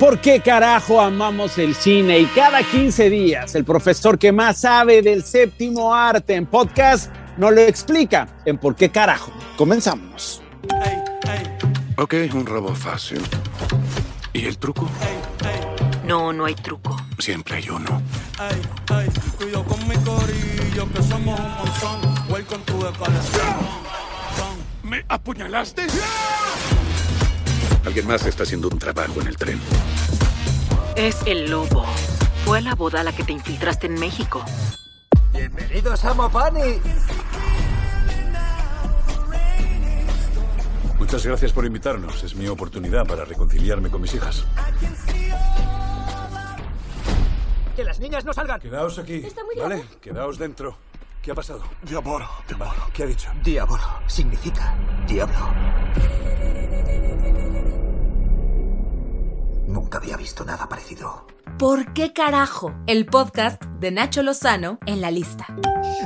¿Por qué carajo amamos el cine? Y cada 15 días el profesor que más sabe del séptimo arte en podcast nos lo explica en por qué carajo. Comenzamos. Ok, un robo fácil. ¿Y el truco? No, no hay truco. Siempre hay uno. ¿Me apuñalaste? Alguien más está haciendo un trabajo en el tren. Es el lobo. Fue a la boda a la que te infiltraste en México. Bienvenidos a Mopani. Muchas gracias por invitarnos. Es mi oportunidad para reconciliarme con mis hijas. Que las niñas no salgan. Quedaos aquí. ¿Vale? Quedaos dentro. ¿Qué ha pasado? Diablo, diablo. ¿Qué ha dicho? Diablo significa diablo. Visto nada parecido. ¿Por qué carajo? El podcast de Nacho Lozano en la lista.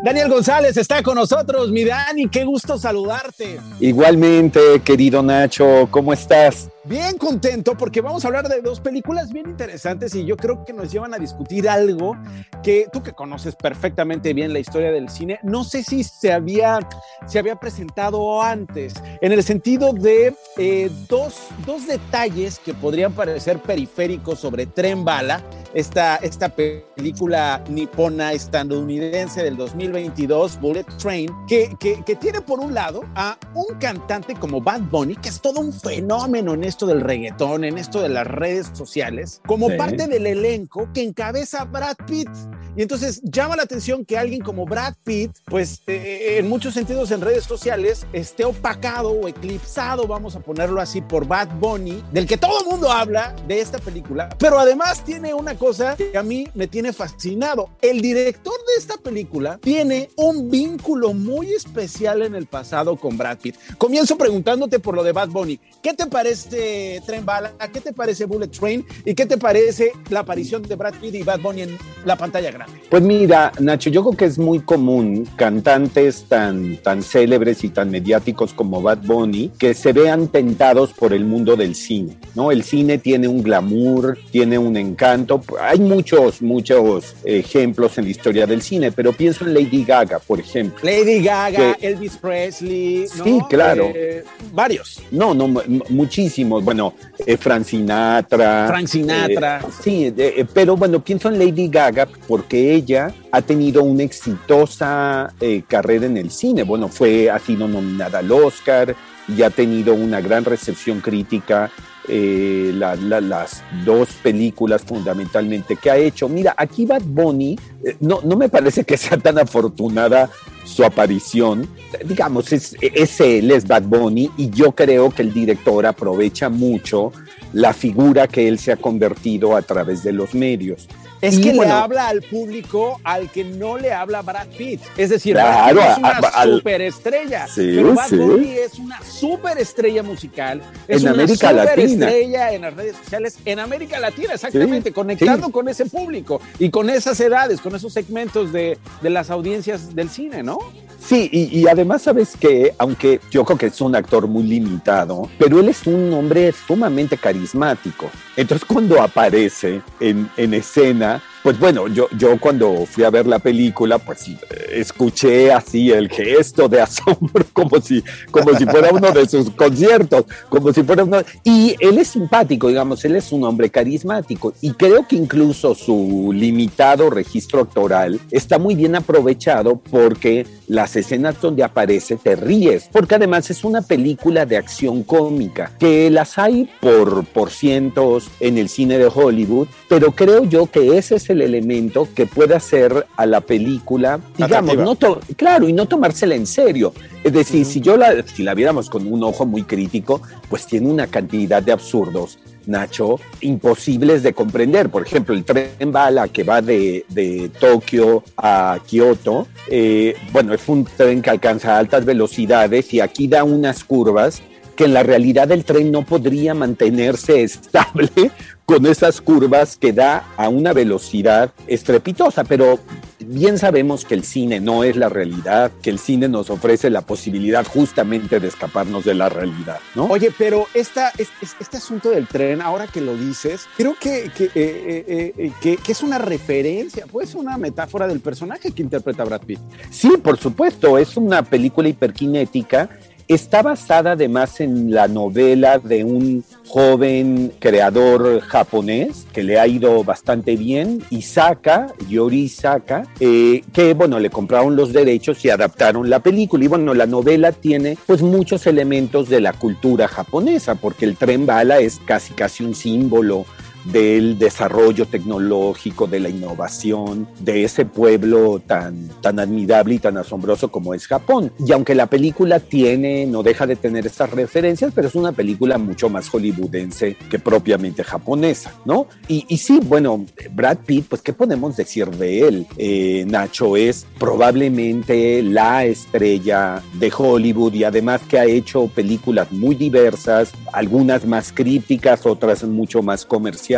Daniel González está con nosotros. Mi Dani, qué gusto saludarte. Igualmente, querido Nacho, ¿cómo estás? Bien contento porque vamos a hablar de dos películas bien interesantes y yo creo que nos llevan a discutir algo que tú que conoces perfectamente bien la historia del cine, no sé si se había, se había presentado antes, en el sentido de eh, dos, dos detalles que podrían parecer periféricos sobre Tren Bala, esta, esta película nipona estadounidense del 2022, Bullet Train, que, que, tiene por un lado a un cantante como Bad Bunny, que es todo un fenómeno en esto del reggaetón, en esto de las redes sociales, como sí. parte del elenco que encabeza Brad Pitt. Y entonces llama la atención que alguien como Brad Pitt, pues eh, en muchos sentidos en redes sociales, esté opacado o eclipsado, vamos a ponerlo así, por Bad Bunny, del que todo el mundo habla de esta película, pero además tiene una cosa que a mí me tiene fascinado. El director de esta película tiene un vínculo muy especial en el pasado con Brad Pitt. Comienzo preguntándote por lo de Bad Bunny. ¿Qué te parece Tren Bala? ¿Qué te parece Bullet Train? ¿Y qué te parece la aparición de Brad Pitt y Bad Bunny en la pantalla grande? Pues mira, Nacho, yo creo que es muy común cantantes tan, tan célebres y tan mediáticos como Bad Bunny que se vean tentados por el mundo del cine, ¿no? El cine tiene un glamour, tiene un encanto. Hay muchos, muchos ejemplos en la historia del cine, pero pienso en Lady Gaga, por ejemplo. Lady Gaga, que, Elvis Presley, ¿no? Sí, claro. Eh, varios. No, no, Bueno, eh, Frank Sinatra. Frank Sinatra. Eh, sí, eh, pero bueno, pienso en Lady Gaga porque ella ha tenido una exitosa eh, carrera en el cine. Bueno, fue, ha sido nominada al Oscar y ha tenido una gran recepción crítica. Eh, la, la, las dos películas fundamentalmente que ha hecho. Mira, aquí Bad Bunny, eh, no, no me parece que sea tan afortunada su aparición. Digamos, es, es él, es Bad Bunny, y yo creo que el director aprovecha mucho la figura que él se ha convertido a través de los medios. Es que le habla al público al que no le habla Brad Pitt. Es decir, claro, Brad Pitt es una a, a, superestrella. Sí, pero Bad sí. Bunny es una superestrella musical. Es en una América Latina. en las redes sociales. En América Latina, exactamente. Sí, conectando con ese público y con esas edades, con esos segmentos de, de las audiencias del cine, ¿no? Sí, y, y, además sabes que, aunque yo creo que es un actor muy limitado, pero él es un hombre sumamente carismático. Entonces cuando aparece en, en escena, pues bueno, yo, yo cuando fui a ver la película, pues escuché así el gesto de asombro, como si, como si fuera uno de sus conciertos, como si fuera uno. Y él es simpático, digamos, él es un hombre carismático. Y creo que incluso su limitado registro actoral está muy bien aprovechado porque las escenas donde aparece te ríes, porque además es una película de acción cómica, que las hay por, por cientos en el cine de Hollywood, pero creo yo que ese es el elemento que puede hacer a la película, digamos, no claro, y no tomársela en serio. Es decir, uh -huh. si yo la, si la viéramos con un ojo muy crítico, pues tiene una cantidad de absurdos Nacho, imposibles de comprender. Por ejemplo, el tren bala que va de, de Tokio a Kioto, eh, bueno, es un tren que alcanza altas velocidades y aquí da unas curvas que en la realidad el tren no podría mantenerse estable con esas curvas que da a una velocidad estrepitosa, pero bien sabemos que el cine no es la realidad, que el cine nos ofrece la posibilidad justamente de escaparnos de la realidad, ¿no? Oye, pero esta, es- es- este asunto del tren, ahora que lo dices, creo que, que, eh, eh, eh, que- que es una referencia, pues una metáfora del personaje que interpreta Brad Pitt. Sí, por supuesto, es una película hiperkinética. Está basada además en la novela de un joven creador japonés que le ha ido bastante bien, Isaka, Yori Isaka, eh, que bueno, le compraron los derechos y adaptaron la película. Y bueno, la novela tiene pues muchos elementos de la cultura japonesa, porque el tren bala es casi casi un símbolo del desarrollo tecnológico, de la innovación, de ese pueblo tan, tan admirable y tan asombroso como es Japón. Y aunque la película tiene, no deja de tener estas referencias, pero es una película mucho más hollywoodense que propiamente japonesa, ¿no? Y, y sí, bueno, Brad Pitt, pues, ¿qué podemos decir de él? Eh, Nacho es probablemente la estrella de Hollywood y además que ha hecho películas muy diversas, algunas más críticas, otras mucho más comerciales,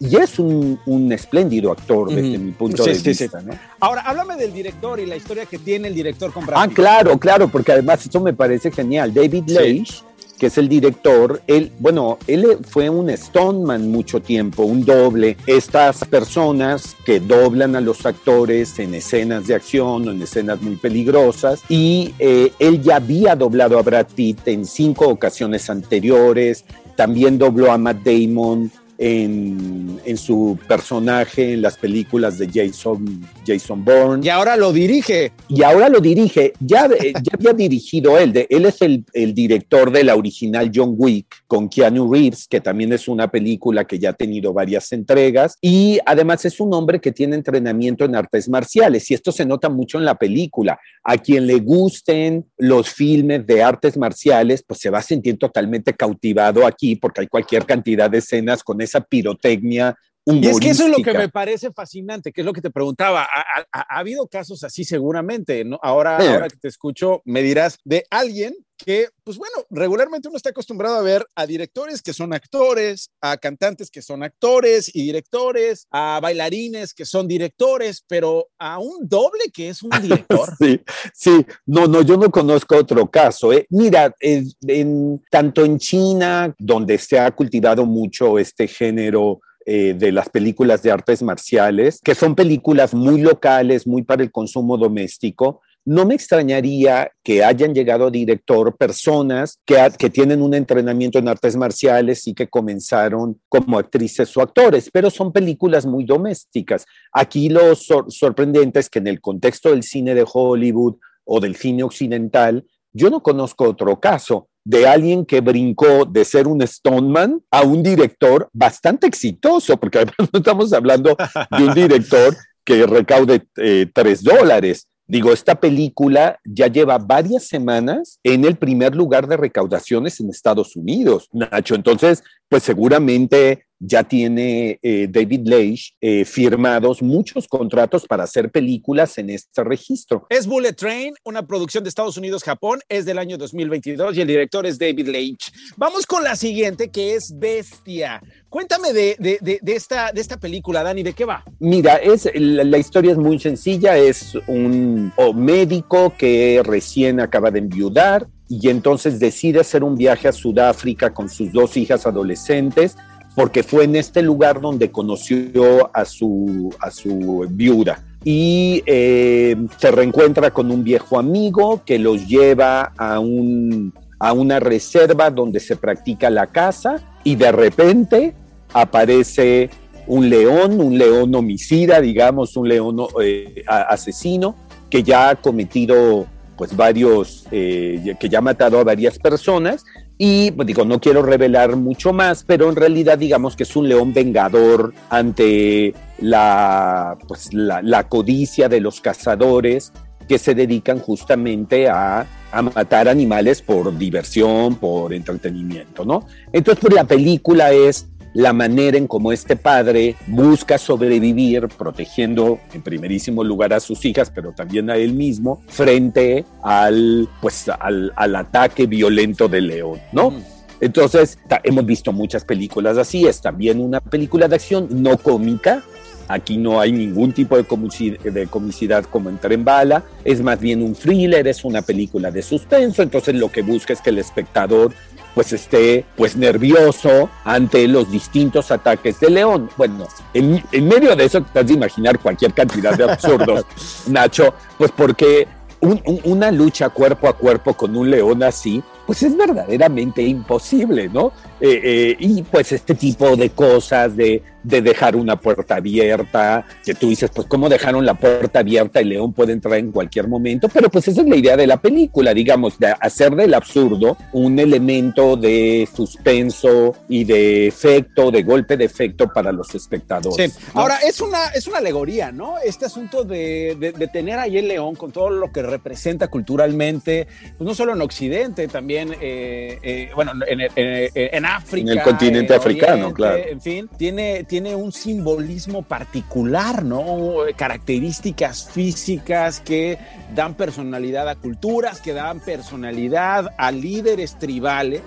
y es un, un espléndido actor desde mi punto Sí, de sí, sí. vista, ¿no? Ahora, háblame del director y la historia que tiene el director con Brad Ah, claro, claro, porque además eso me parece genial. David. Leitch, que es el director, él, bueno, él fue un stoneman mucho tiempo, un doble. Estas personas que doblan a los actores en escenas de acción o en escenas muy peligrosas. Y eh, él ya había doblado a Brad Pitt en cinco ocasiones anteriores. También dobló a Matt Damon en, en su personaje en las películas de Jason, Jason Bourne Y ahora lo dirige. y ahora lo dirige, ya, eh, ya había dirigido él, de, él es el, el director de la original John Wick con Keanu Reeves, que también es una película que ya ha tenido varias entregas, y además es un hombre que tiene entrenamiento en artes marciales, y esto se nota mucho en la película. A quien le gusten los filmes de artes marciales, pues se va a sentir totalmente cautivado aquí, porque hay cualquier cantidad de escenas con esa pirotecnia. Y es que eso es lo que me parece fascinante, que es lo que te preguntaba. Ha, ha- ha habido casos así seguramente, ¿no? Ahora, ahora que te escucho, me dirás de alguien que, pues bueno, regularmente uno está acostumbrado a ver a directores que son actores, a cantantes que son actores y directores, a bailarines que son directores, pero a un doble que es un director. Sí, sí, no, no, yo no conozco otro caso. ¿eh? Mira, eh, en, tanto en China, donde se ha cultivado mucho este género eh, de las películas de artes marciales, que son películas muy locales, muy para el consumo doméstico, no me extrañaría que hayan llegado a director personas que, que tienen un entrenamiento en artes marciales y que comenzaron como actrices o actores, pero son películas muy domésticas. Aquí lo sor- sorprendente es que en el contexto del cine de Hollywood o del cine occidental, yo no conozco otro caso de alguien que brincó de ser un Stoneman a un director bastante exitoso, porque además no estamos hablando de un director que recaude eh, tres dólares. Digo, esta película ya lleva varias semanas en el primer lugar de recaudaciones en Estados Unidos, Nacho. Entonces, pues seguramente ya tiene eh, David Leitch eh, firmados muchos contratos para hacer películas en este registro. Es Bullet Train, una producción de Estados Unidos-Japón, es del año 2022 y el director es David Leitch. Vamos con la siguiente, que es Bestia. Cuéntame de, de- de- de esta, de esta película, Dani, ¿de qué va? Mira, es, la, la historia es muy sencilla, es un oh, médico que recién acaba de enviudar y entonces decide hacer un viaje a Sudáfrica con sus dos hijas adolescentes porque fue en este lugar donde conoció a su, a su viuda. Y eh, se reencuentra con un viejo amigo que los lleva a, un, a una reserva donde se practica la caza y de repente aparece un león, un león homicida, digamos, un león eh, asesino que ya ha cometido pues varios, eh, que ya ha matado a varias personas y pues, digo, no quiero revelar mucho más, pero en realidad digamos que es un león vengador ante la, pues, la, la codicia de los cazadores que se dedican justamente a, a matar animales por diversión, por entretenimiento, ¿no? Entonces, pues la película es la manera en cómo este padre busca sobrevivir protegiendo en primerísimo lugar a sus hijas, pero también a él mismo frente al pues al, al ataque violento del león, ¿no? Mm. Entonces, hemos visto muchas películas así, es también una película de acción no cómica, Aquí no hay ningún tipo de comicidad, de comicidad como en Tren Bala, es más bien un thriller, es una película de suspenso, entonces lo que busca es que el espectador pues esté pues nervioso ante los distintos ataques de León. Bueno, en, en medio de eso te vas a imaginar cualquier cantidad de absurdos, Nacho, pues porque un- un- una lucha cuerpo a cuerpo con un león así, pues es verdaderamente imposible, ¿no? Eh, eh, y pues este tipo de cosas de, de dejar una puerta abierta, que tú dices, pues cómo dejaron la puerta abierta, el león puede entrar en cualquier momento, pero pues esa es la idea de la película, digamos, de hacer del absurdo un elemento de suspenso y de efecto, de golpe de efecto para los espectadores. Sí. ¿no? Ahora, es una, es una alegoría, ¿no? Este asunto de, de- de tener ahí el león con todo lo que representa culturalmente, pues no solo en Occidente, también, eh, eh, bueno, en, en- en- en África. En el continente en africano, Oriente, claro. En fin, tiene, tiene un simbolismo particular, ¿no? Características físicas que dan personalidad a culturas, que dan personalidad a líderes tribales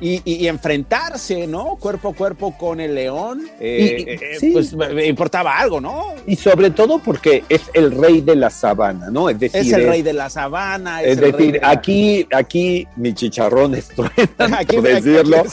y, y- y enfrentarse, ¿no? Cuerpo a cuerpo con el león, eh, Y- y- eh, sí. pues me importaba algo, ¿no? Y sobre todo porque es el rey de la sabana, ¿no? Es decir, Es el rey de la sabana. es el rey decir, de la- aquí, aquí mi chicharrón es truena, Aquí, por aquí- decirlo.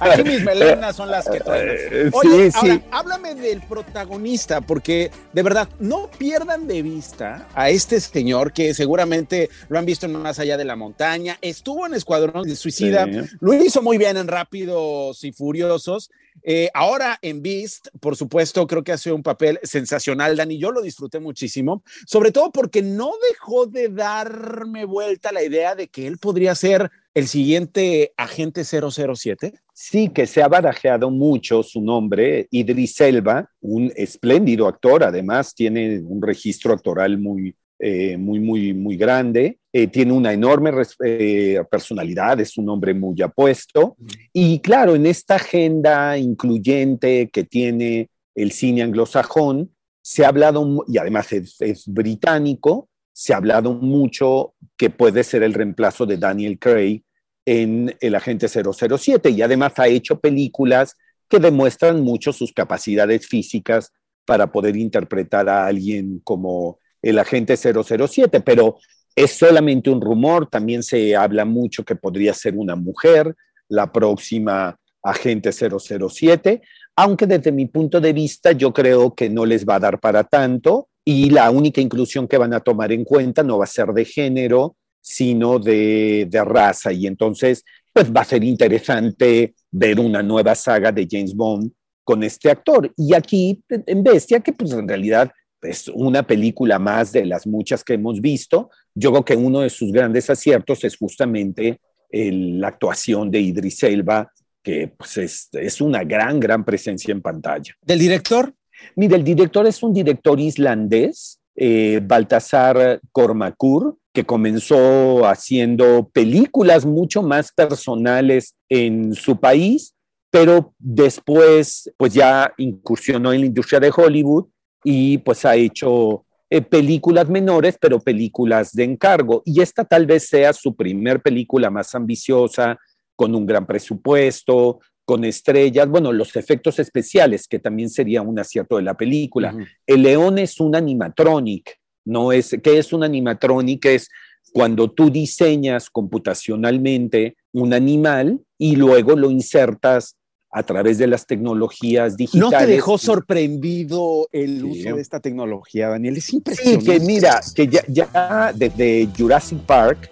Aquí mis melenas son las que truenan. Eh, Oye, sí, ahora, sí. háblame del protagonista, porque de verdad, no pierdan de vista a este señor que seguramente lo han visto en Más Allá de la Montaña, estuvo en Escuadrón de Suicida, Sí. lo hizo muy bien en Rápidos y Furiosos. Eh, ahora en Beast, por supuesto, creo que hace un papel sensacional, Dani. Yo lo disfruté muchísimo, sobre todo porque no dejó de darme vuelta la idea de que él podría ser el siguiente agente 007. Sí, que se ha barajeado mucho su nombre, Idris Elba, un espléndido actor, además tiene un registro actoral muy, eh, muy, muy, muy grande, eh, tiene una enorme eh, personalidad, es un hombre muy apuesto, y claro, en esta agenda incluyente que tiene el cine anglosajón, se ha hablado, y además es, es británico, se ha hablado mucho que puede ser el reemplazo de Daniel Craig en El Agente 007 y además ha hecho películas que demuestran mucho sus capacidades físicas para poder interpretar a alguien como el Agente 007, pero es solamente un rumor, también se habla mucho que podría ser una mujer, la próxima Agente 007, aunque desde mi punto de vista yo creo que no les va a dar para tanto y la única inclusión que van a tomar en cuenta no va a ser de género, sino de, de raza. Y entonces, pues va a ser interesante ver una nueva saga de James Bond con este actor. Y aquí en Bestia, que pues en realidad es una película más de las muchas que hemos visto, yo creo que uno de sus grandes aciertos es justamente la actuación de Idris Elba, que pues es, es una gran, gran presencia en pantalla. ¿Del director? Mira, el director es un director islandés, eh, Baltasar Kormakur, que comenzó haciendo películas mucho más personales en su país, pero después pues ya incursionó en la industria de Hollywood y pues ha hecho eh, películas menores, pero películas de encargo. Y esta tal vez sea su primer película más ambiciosa, con un gran presupuesto, con estrellas, bueno, los efectos especiales, que también sería un acierto de la película. El león es un animatronic, no es, ¿qué es un animatronic? Es cuando tú diseñas computacionalmente un animal y luego lo insertas a través de las tecnologías ¿No digitales. te dejó sorprendido el Sí. uso de esta tecnología, Daniel? Es Sí, impresionante. que mira, que ya, ya desde Jurassic Park,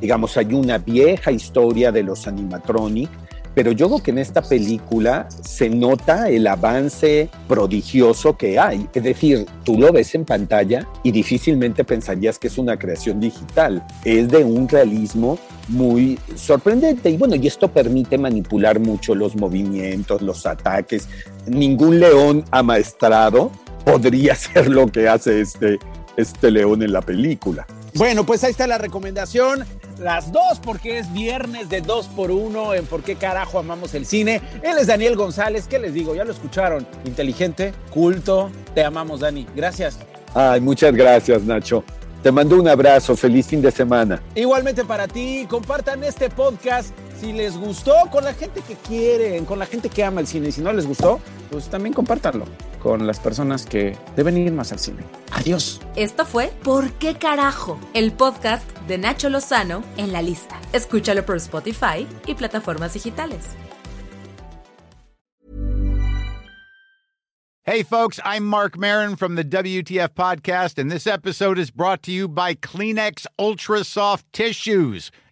digamos, hay una vieja historia de los animatronic, pero yo creo que en esta película se nota el avance prodigioso que hay. Es decir, tú lo ves en pantalla y difícilmente pensarías que es una creación digital. Es de un realismo muy sorprendente. Y bueno, y esto permite manipular mucho los movimientos, los ataques. Ningún león amaestrado podría hacer lo que hace este, este león en la película. Bueno, pues ahí está la recomendación. Las dos, porque es viernes de dos por uno en por qué carajo amamos el cine. Él es Daniel González. ¿Qué les digo? Ya lo escucharon. Inteligente, culto. Te amamos, Dani. Gracias. Ay, muchas gracias, Nacho. Te mando un abrazo. Feliz fin de semana. Igualmente para ti, compartan este podcast Si les gustó, con la gente que quieren, con la gente que ama el cine. Y si no les gustó, pues también compártanlo con las personas que deben ir más al cine. Adiós. Esto fue ¿Por qué carajo? El podcast de Nacho Lozano en la lista. Escúchalo por Spotify y plataformas digitales. Hey, folks, I'm Mark Marin from the WTF Podcast, and this episode is brought to you by Kleenex Ultra Soft Tissues,